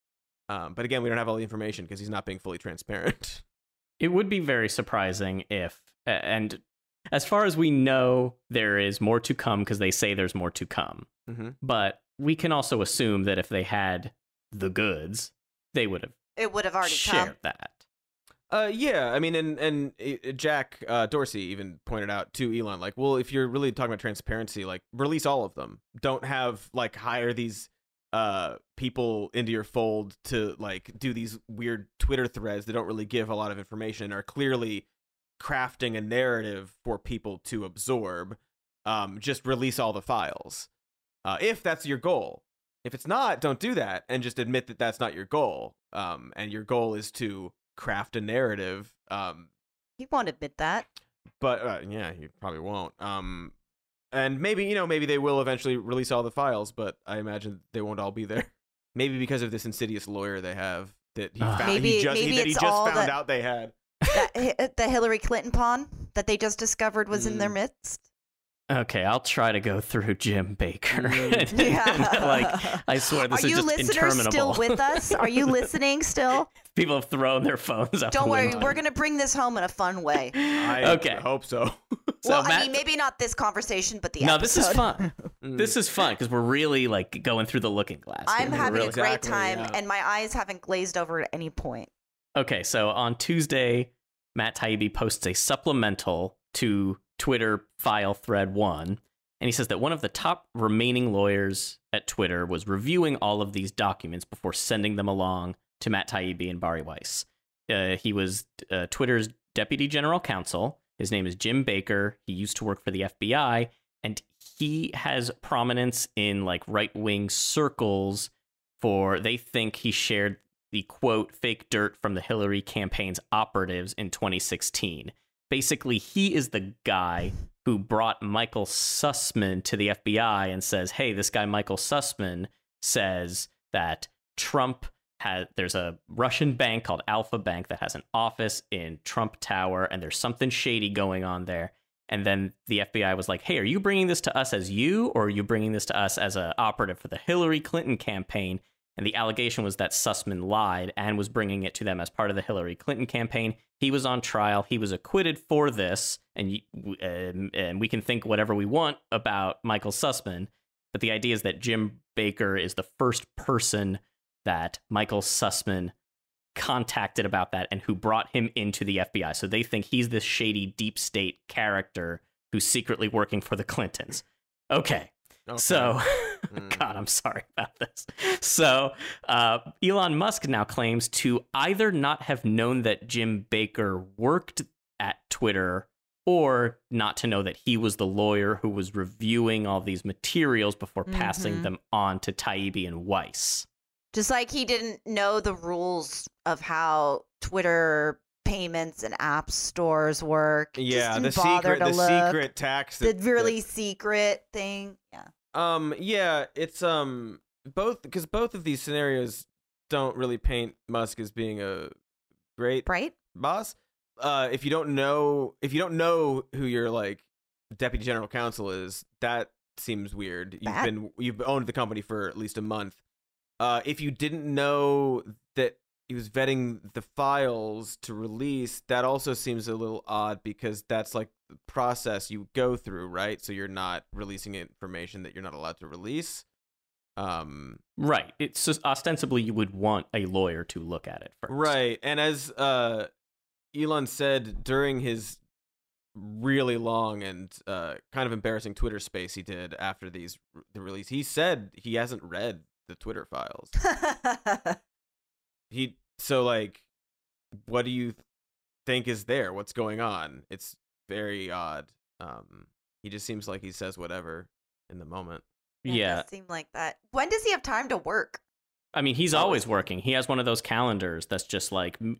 Um, but again, we don't have all the information because he's not being fully transparent. It would be very surprising if, and as far as we know, there is more to come because they say there's more to come. mm-hmm. But we can also assume that if they had the goods, they would have It would have already shared come. that. Uh, yeah, I mean, and and uh, Jack uh, Dorsey even pointed out to Elon, like, well, if you're really talking about transparency, like, release all of them. Don't have like hire these uh people into your fold to like do these weird Twitter threads that don't really give a lot of information, are clearly crafting a narrative for people to absorb. Um, just release all the files, uh, if that's your goal. If it's not, don't do that, and just admit that that's not your goal. Um, and your goal is to craft a narrative. Um, He won't admit that. but uh, yeah, you probably won't. Um, and maybe you know, maybe they will eventually release all the files, but I imagine they won't all be there. Maybe because of this insidious lawyer they have that he Ah. found, Maybe- he just, maybe he, that he just found the- out they had. That, the Hillary Clinton pawn that they just discovered was in their Mm. midst. Okay, I'll try to go through Jim Baker. Mm. Yeah. like, I swear this is just interminable Are you listeners still with us? Are you listening still? People have thrown their phones out. Don't worry, we're gonna bring this home in a fun way. I okay. hope so. So well, Matt- I mean, maybe not this conversation, but the no, episode. this is fun. Mm. This is fun because we're really like going through the looking glass. I'm. We're having really- a great Exactly, time, yeah. and my eyes haven't glazed over at any point. Okay, so on Tuesday, Matt Taibbi posts a supplemental to Twitter file thread one, and he says that one of the top remaining lawyers at Twitter was reviewing all of these documents before sending them along to Matt Taibbi and Bari Weiss. Uh, he was uh, Twitter's deputy general counsel. His name is Jim Baker. He used to work for the FBI, and he has prominence in like right wing circles for they think he shared the quote fake dirt from the Hillary campaign's operatives in 2016. Basically, he is the guy who brought Michael Sussmann to the FBI and says, "Hey, this guy Michael Sussmann says that Trump has there's a Russian bank called Alfa Bank that has an office in Trump Tower and there's something shady going on there." And then the FBI was like, "Hey, are you bringing this to us as you or are you bringing this to us as a operative for the Hillary Clinton campaign?" And the allegation was that Sussmann lied and was bringing it to them as part of the Hillary Clinton campaign. He was on trial. He was acquitted for this. And, um, and we can think whatever we want about Michael Sussmann. But the idea is that Jim Baker is the first person that Michael Sussmann contacted about that and who brought him into the FBI. So they think he's this shady deep state character who's secretly working for the Clintons. Okay. Okay. So. God, I'm sorry about this. So, uh, Elon Musk now claims to either not have known that Jim Baker worked at Twitter or not to know that he was the lawyer who was reviewing all these materials before passing Mhm. them on to Taibbi and Weiss. Just like he didn't know the rules of how Twitter payments and app stores work. Yeah, the secret, the look. secret tax. the that- really secret thing. Yeah. Um, yeah, it's um both because both of these scenarios don't really paint Musk as being a great Right? boss. Uh, if you don't know, if you don't know who your like deputy general counsel is, that seems weird. You've Bad. been you've owned the company for at least a month. Uh, if you didn't know that he was vetting the files to release, that also seems a little odd because that's like the process you go through, right? So you're not releasing information that you're not allowed to release. Um, Right. It's just ostensibly you would want a lawyer to look at it first. Right. And as uh Elon said during his really long and uh kind of embarrassing Twitter space he did after these the release, he said he hasn't read the Twitter files. He so like what do you think is there? What's going on? It's very odd. Um he just seems like he says whatever in the moment. It Yeah. does seem like that. When does he have time to work? I mean, he's Always. always working. He has one of those calendars that's just like m-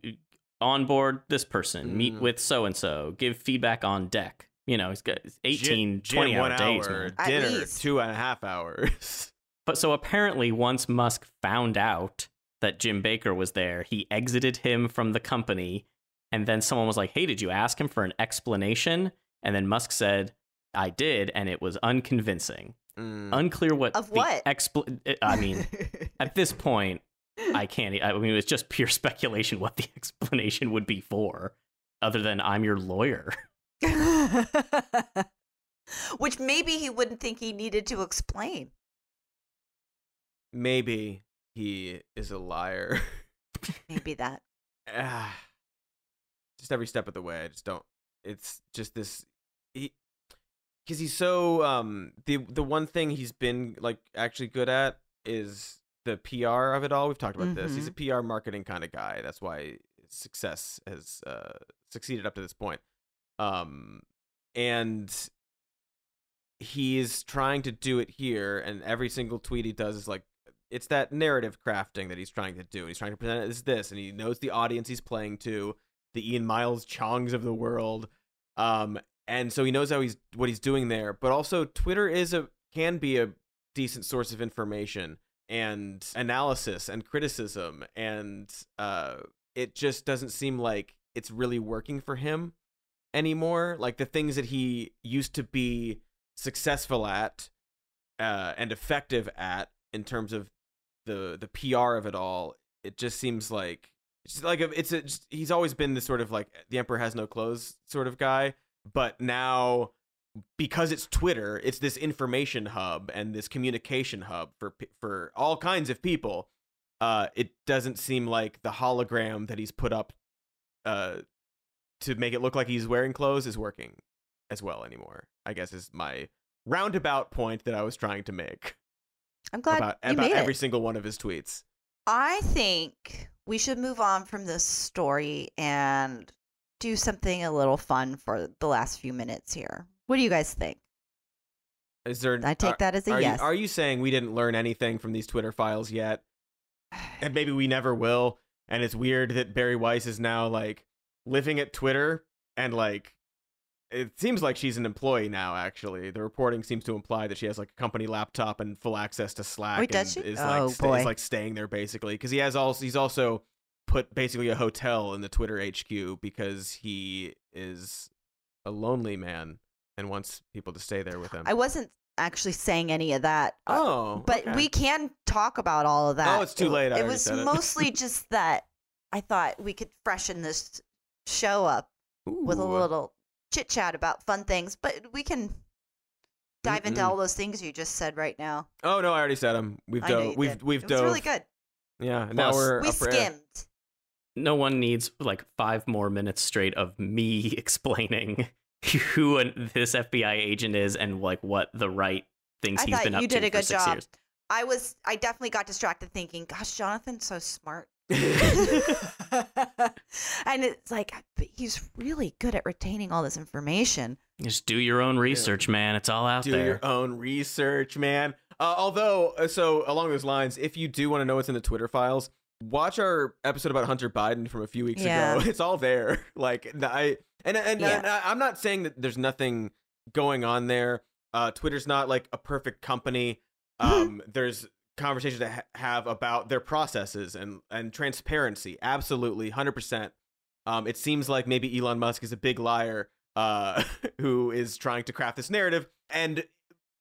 on board this person, meet Mm. with so and so, give feedback on deck. You know, he's got 18, Gym- 20 gym, hour one days. hour, man. At dinner, least. two and a half hours. But so apparently, once Musk found out that Jim Baker was there, he exited him from the company. And then someone was like, hey, did you ask him for an explanation? And then Musk said, I did, and it was unconvincing. Mm. Unclear what Of the what? expl- I mean, at this point, I can't. I mean, it's just pure speculation what the explanation would be for, other than I'm your lawyer. Which maybe he wouldn't think he needed to explain. maybe he is a liar. Maybe that. Ah, just every step of the way. I just don't. It's just this. He, because he's so um the the one thing he's been like actually good at is the PR of it all. We've talked about this. He's a PR marketing kind of guy. That's why success has uh succeeded up to this point. Um, and he's trying to do it here, and every single tweet he does is like it's that narrative crafting that he's trying to do. He's trying to present it as this, and he knows the audience he's playing to, the Ian Miles Cheongs of the world. Um, and so he knows how he's what he's doing there. But also, Twitter is a can be a decent source of information and analysis and criticism, and uh, it just doesn't seem like it's really working for him anymore. Like the things that he used to be successful at uh, and effective at in terms of the the PR of it all, it just seems like it's like a, it's a, just, he's always been this sort of like the emperor has no clothes sort of guy, but now because it's Twitter, it's this information hub and this communication hub for for all kinds of people. Uh, it doesn't seem like the hologram that he's put up uh, to make it look like he's wearing clothes is working as well anymore. I guess is my roundabout point that I was trying to make I'm glad about you about made every it. single one of his tweets. I think we should move on from this story and do something a little fun for the last few minutes here. What do you guys think? Is there? I take are, that as a are yes. You, are you saying we didn't learn anything from these Twitter files yet, and maybe we never will? And it's weird that Bari Weiss is now like living at Twitter and like it seems like she's an employee now. Actually, the reporting seems to imply that she has like a company laptop and full access to Slack. Wait, does and she? Is Oh, like sta- boy. is like staying there basically because he has also he's also put basically a hotel in the Twitter HQ because he is a lonely man and wants people to stay there with him. I wasn't actually saying any of that. Uh, Oh, but okay. we can talk about all of that. Oh, it's too It- late. I It was said it. mostly just that I thought we could freshen this show up with a little chit chat about fun things, but we can mm, dive into Mm-mm. all those things you just said right now. Oh no, I already said them. We've I know dove. you We've did. we've it was dove. really good. Yeah. Now Plus, we're We up for air. skimmed. no one needs like five more minutes straight of me explaining who an, this FBI agent is and like what the right things I he's thought been up you to did a for good six job. years. I was I definitely got distracted thinking, gosh, Jonathan's so smart. and it's like but he's really good at retaining all this information. Just do your own research, man. It's all out do there. Do your own research, man. Uh, although, uh, so along those lines, if you do want to know what's in the Twitter files, watch our episode about Hunter Biden from a few weeks Yeah. ago. It's all there. Like n- I and and, Yeah. and I, I'm not saying that there's nothing going on there. Uh, Twitter's not like a perfect company. Um, there's conversations to ha- have about their processes and and transparency. Absolutely, hundred percent. Um, it seems like maybe Elon Musk is a big liar uh, who is trying to craft this narrative. And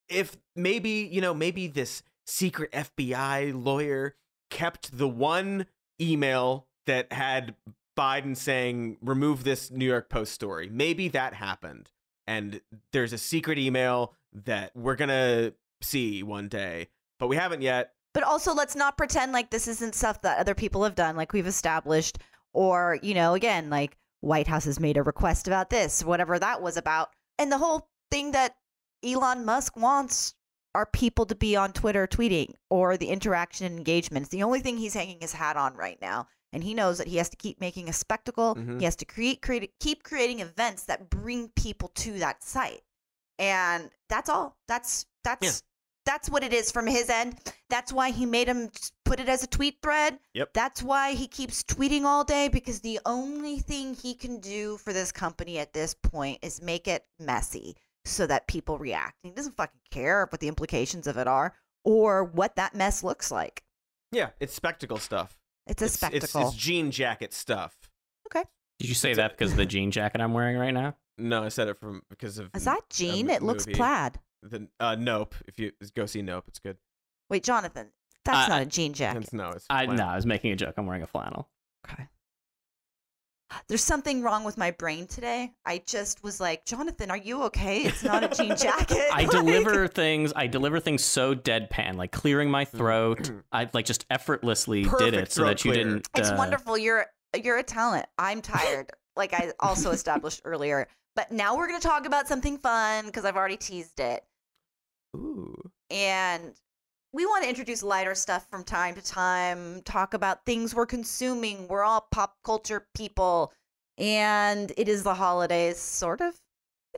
if maybe, you know, maybe this secret FBI lawyer kept the one email that had Biden saying, remove this New York Post story, maybe that happened. And there's a secret email that we're going to see one day, but we haven't yet. But also let's not pretend like this isn't stuff that other people have done, like we've established, or, you know, again, like White House has made a request about this, whatever that was about. And the whole thing that Elon Musk wants are people to be on Twitter tweeting or the interaction and engagement. It's the only thing he's hanging his hat on right now. And he knows that he has to keep making a spectacle. Mhm. He has to create, create, keep creating events that bring people to that site. And that's all. That's that's Yeah. That's what it is from his end. That's why he made him put it as a tweet thread. Yep. That's why he keeps tweeting all day because the only thing he can do for this company at this point is make it messy so that people react. He doesn't fucking care what the implications of it are or what that mess looks like. Yeah, it's spectacle stuff. It's a It's- spectacle. It's, it's jean jacket stuff. Okay. Did you say that because of the jean jacket I'm wearing right now? No, I said it from because of is that Jean? It looks plaid. The uh, Nope. If you go see Nope, it's good. Wait, Jonathan, that's Uh, not a jean jacket. It's, no, it's I flannel. no, I was making a joke. I'm wearing a flannel. Okay. There's something wrong with my brain today. I just was like, Jonathan, are you okay? It's not a jean jacket. I Like- deliver things. I deliver things so deadpan, like clearing my throat. I like just effortlessly did Perfect it so throat that you clear. didn't. It's uh, wonderful. You're you're a talent. I'm tired. like I also established earlier. But now we're gonna talk about something fun because I've already teased it. Ooh. And we want to introduce lighter stuff from time to time, talk about things we're consuming. We're all pop culture people. And it is the holidays, sort of.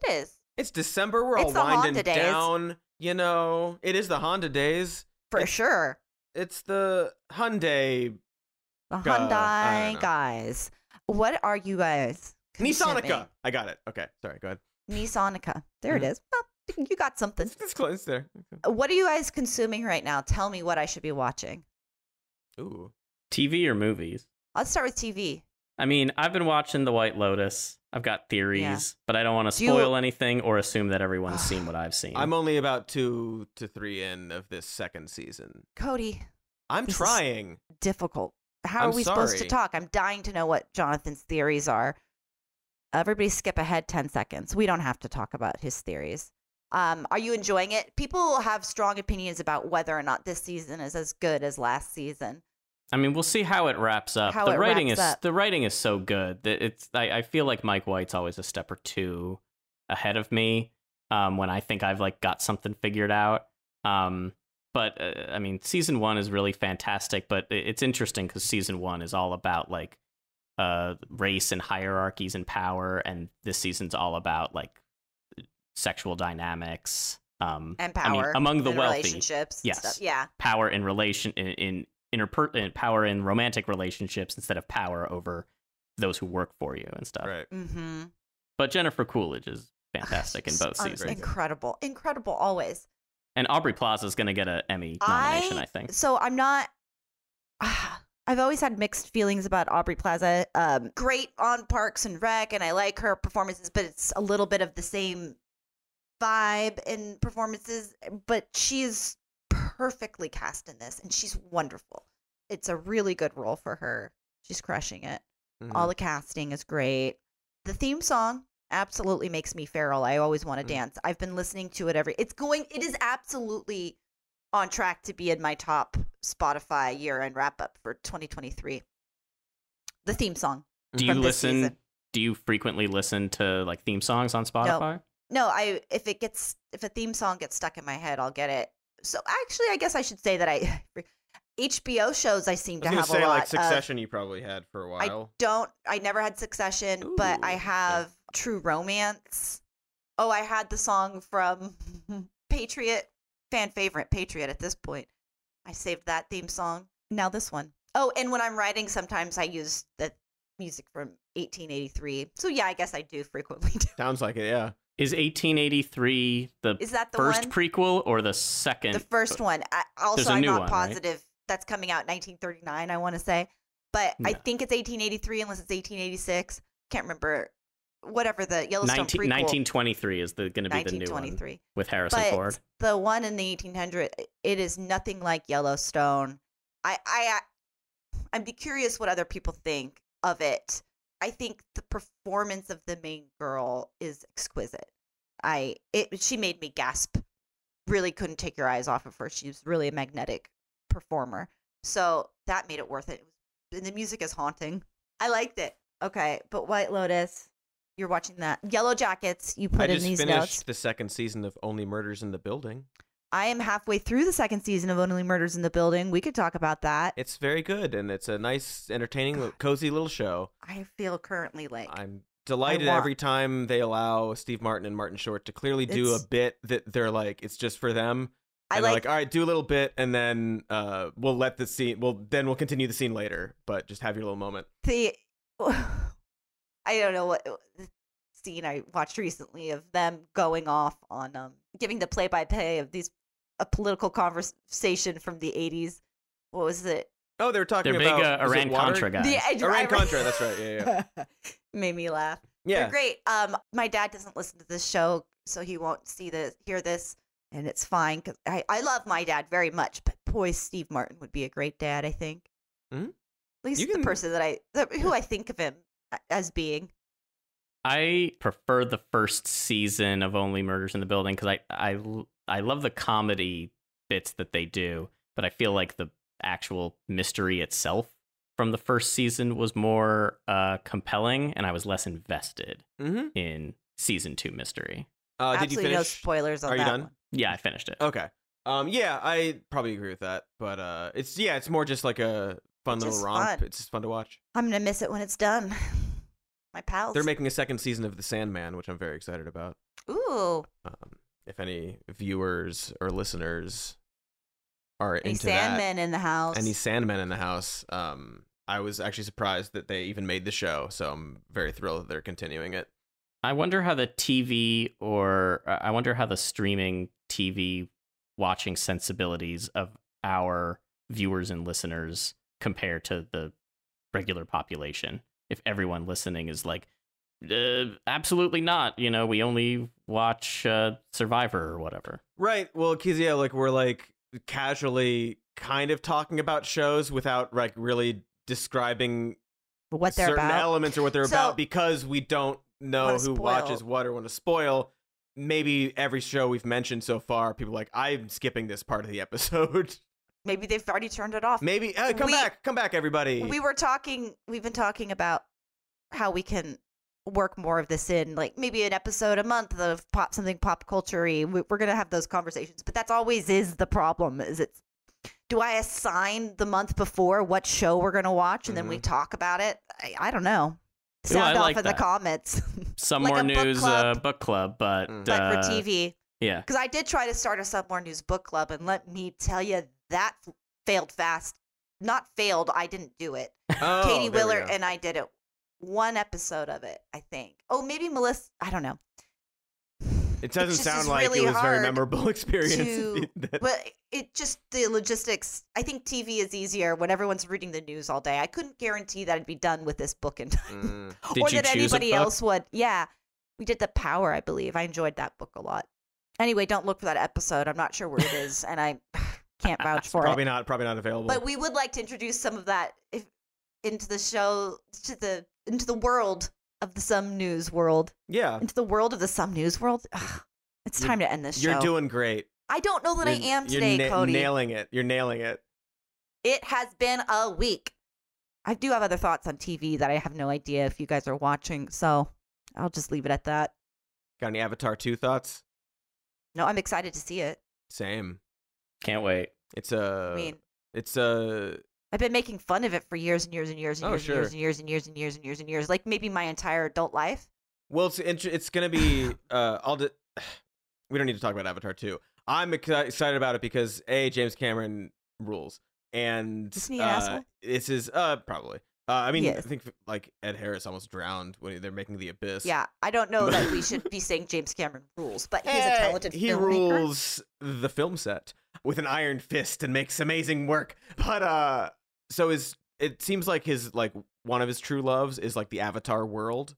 It is. It's December. We're It's all Honda winding days. down. You know, it is the Honda days. For It's- sure. It's the Hyundai The Hyundai guys. What are you guys? Nissanica. I got it. Okay, sorry. Go ahead. Nissanica. There Mhm. it is. Well, you got something. It's, it's close. It's there. Uh, what are you guys consuming right now? Tell me what I should be watching. Ooh. TV or movies. Let's start with TV. I mean, I've been watching The White Lotus. I've got theories, Yeah. but I don't want to Do you- spoil anything or assume that everyone's seen what I've seen. I'm only about two to three in of this second season. Cody, I'm This is- trying. difficult. How I'm are we supposed to talk? I'm dying to know what Jonathan's theories are. Everybody skip ahead 10 seconds. We don't have to talk about his theories. Um, are you enjoying it? People have strong opinions about whether or not this season is as good as last season. I mean, we'll see how it wraps up. How the it writing wraps is up. the writing is so good that it's. I, I feel like Mike White's always a step or two ahead of me um, when I think I've like got something figured out. Um, but uh, I mean, season one is really fantastic. But it's interesting because season one is all about like uh, race and hierarchies and power, and this season's all about like sexual dynamics. Um, And I mean, power. among the wealthy, relationships. Yes. stuff. Yeah. power in relation in, in interper in power in romantic relationships instead of power over those who work for you and stuff. Right. Mm-hmm. But Jennifer Coolidge is fantastic in both seasons, Incredible. Incredible always. and Aubrey Plaza is going to get an Emmy nomination. I, think. So I'm not. I've always had mixed feelings about Aubrey Plaza. Um, great on Parks and Rec, and I like her performances, but it's a little bit of the same vibe and performances, but she is perfectly cast in this, and she's wonderful. It's a really good role for her. She's crushing it. Mhm. All the casting is great. The theme song absolutely makes me feral. I always want to Mm. dance. I've been listening to it every. It's going. It is absolutely on track to be in my top Spotify year-end wrap-up for 2023. The theme song. Do you listen? season. Do you frequently listen to like theme songs on Spotify? No, I if it gets if a theme song gets stuck in my head, I'll get it. So actually, I guess I should say that I HBO shows I seem I to have say a lot like of. Succession. You probably had for a while. I don't. I never had Succession, but I Ooh, yeah. have True Romance. Oh, I had the song from Patriot, fan favorite Patriot at this point. I saved that theme song. Now this one. Oh, and when I'm writing, sometimes I use the music from 1883. So yeah, I guess I do frequently do. Sounds like it. Yeah. Is 1883 the Is that the first one? prequel or the second? the first one. I, also, I'm not one, right? positive. That's coming out 1939. I want to say, but I think it's 1883 unless it's 1886. Can't remember. Whatever the Yellowstone 19, prequel. 1923 is the going to be the new one 1923. with Harrison But Ford. the one in the 1800, it is nothing like Yellowstone. I, I, I'd be curious what other people think of it. I think the performance of the main girl is exquisite. I, it, she made me gasp. Really couldn't take your eyes off of her. She was really a magnetic performer. So that made it worth it. it was, and the music is haunting. I liked it. Okay, but White Lotus, you're watching that. Yellow Jackets, you put I in just these finished notes. the second season of Only Murders in the Building. I am halfway through the second season of Only Murders in the Building. We could talk about that. It's very good, and it's a nice, entertaining, li- cozy little show. I feel currently like I'm delighted every time they allow Steve Martin and Martin Short to clearly do a bit that they're like it's just for them. I And they're like, like, all right, do a little bit, and then uh, we'll let the scene. Well, then we'll continue the scene later, but just have your little moment. the. I don't know what the scene I watched recently of them going off on um giving the play by play of these a political conversation from the 80s. What was it? Oh, they were talking They're big about uh, Iran? Contra guys. The I- Iran I- Contra. That's right. Yeah, yeah, Made me laugh. yeah. They're great. Um, my dad doesn't listen to this show, so he won't see this, hear this, and it's fine. Cause I, I love my dad very much, but boy, Steve Martin would be a great dad. I think. Mhm. At least You the can- person that I, the, who I think of him as being. I prefer the first season of Only Murders in the Building because I, I l- I love the comedy bits that they do, but I feel like the actual mystery itself from the first season was more uh, compelling, and I was less invested Mm-hmm. in season two mystery. Uh, did you Absolutely no spoilers on Are you that done? one. Yeah, I finished it. Okay. Um. Yeah, I probably agree with that, but uh, it's yeah, it's more just like a fun It's little romp. fun. It's just fun to watch. I'm gonna miss it when it's done. My pals. They're making a second season of The Sandman, which I'm very excited about. Ooh, Um, if any viewers or listeners are any into that, Any Sandmen in the house. any Sandmen in the house, um, I was actually surprised that they even made the show. So I'm very thrilled that they're continuing it. I wonder how the TV or uh, I wonder how the streaming TV watching sensibilities of our viewers and listeners compare to the regular population. If everyone listening is like, uh, absolutely not, you know, we only watch uh, Survivor or whatever. Right. Well, because yeah, like we're like casually kind of talking about shows without like really describing what they're certain about. elements or what they're So- about because we don't know who spoil. watches what or want to spoil. Maybe every show we've mentioned so far, people are like I'm skipping this part of the episode. Maybe they've already turned it off. Maybe hey, come We- back, come back, everybody. we were talking we've been talking about how we can work more of this in like maybe an episode a month of pop something pop culture we, we're gonna have those conversations but that's always is the problem is it's do i assign the month before what show we're gonna watch and then we Mhm. talk about it? I, I don't know. Ooh, I sound off like in that. the comments. Some Like more a book news, club. uh, book club, but Mm. but uh, for tv yeah, because i did try to start a some more news book club and let me tell you that failed fast. Not failed i didn't do it. Oh, Katie there we Willer and I did it one episode of it, I think. Oh, maybe Melissa. I don't know. it doesn't just sound like really it was a very memorable experience. to- But it just the logistics. I think TV is easier when everyone's reading the news all day. I couldn't guarantee that I'd be done with this book in time, Mm. Did or that anybody else would. Yeah, we did the Power. I believe I enjoyed that book a lot. Anyway, don't look for that episode. I'm not sure where it is, and I can't vouch for probably it. not. Probably not available. But we would like to introduce some of that if, into the show, to the into the world of the Some News world, yeah, into the world of the Some News world. Ugh, it's You're- time to end this show. you're doing great. I don't know that I You're- am you're today, na- Cody. Nailing it. You're nailing it. It has been a week. I do have other thoughts on TV that I have no idea if you guys are watching, so I'll just leave it at that. Got any Avatar two thoughts? No, I'm excited to see it. Same. Can't wait. It's a. I mean, it's a. I've been making fun of it for years and years and years and Oh, years sure. and years and years and years and years and years and years, like maybe my entire adult life. Well, it's int- it's gonna be. Uh, I'll. Di- we don't need to talk about Avatar two. I'm exci- excited about it because a James Cameron rules, and Isn't he an uh, asshole? this is uh probably. Uh, I mean, I think like Ed Harris almost drowned when they're making the Abyss. Yeah, I don't know that we should be saying James Cameron rules, but he's a Eh, talented he filmmaker. rules the film set with an iron fist and makes amazing work. But uh, so is it seems like his like one of his true loves is like the Avatar world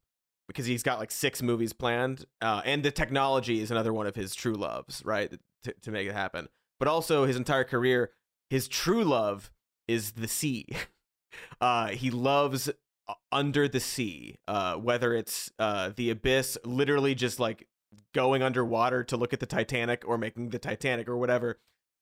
because he's got like six movies planned, uh, and the technology is another one of his true loves, right? To to make it happen. But also his entire career, his true love is the sea. Uh, he loves uh, under the sea, uh, whether it's uh, the abyss, literally just like going underwater to look at the Titanic or making the Titanic or whatever.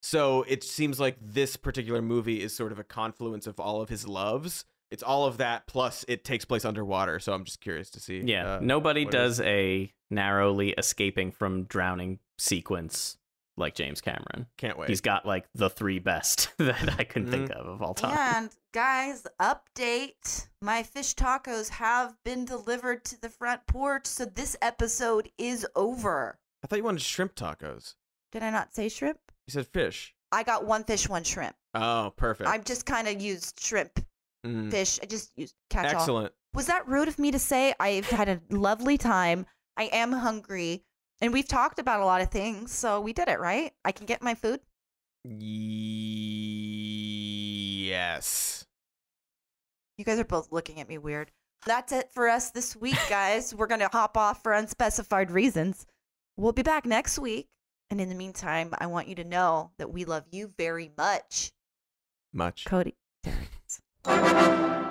So it seems like this particular movie is sort of a confluence of all of his loves. It's all of that plus it takes place underwater. So I'm just curious to see. Yeah, uh, nobody does a narrowly escaping from drowning sequence like James Cameron. Can't wait. He's got like the three best that I can think Mm-hmm. of of all time. And guys, update. My fish tacos have been delivered to the front porch, so this episode is over. I thought you wanted shrimp tacos. Did I not say shrimp? You said fish. I got one fish, one shrimp. Oh, perfect. I've just kind of used shrimp, Mm, fish. I just used catch all. Excellent. Was that rude of me to say? I've had a lovely time. I am hungry. And we've talked about a lot of things, so we did it, right? I can get my food. Yes. You guys are both looking at me weird. That's it for us this week, guys. We're going to hop off for unspecified reasons. We'll be back next week. And in the meantime, I want you to know that we love you very much. Much. Cody. There it is.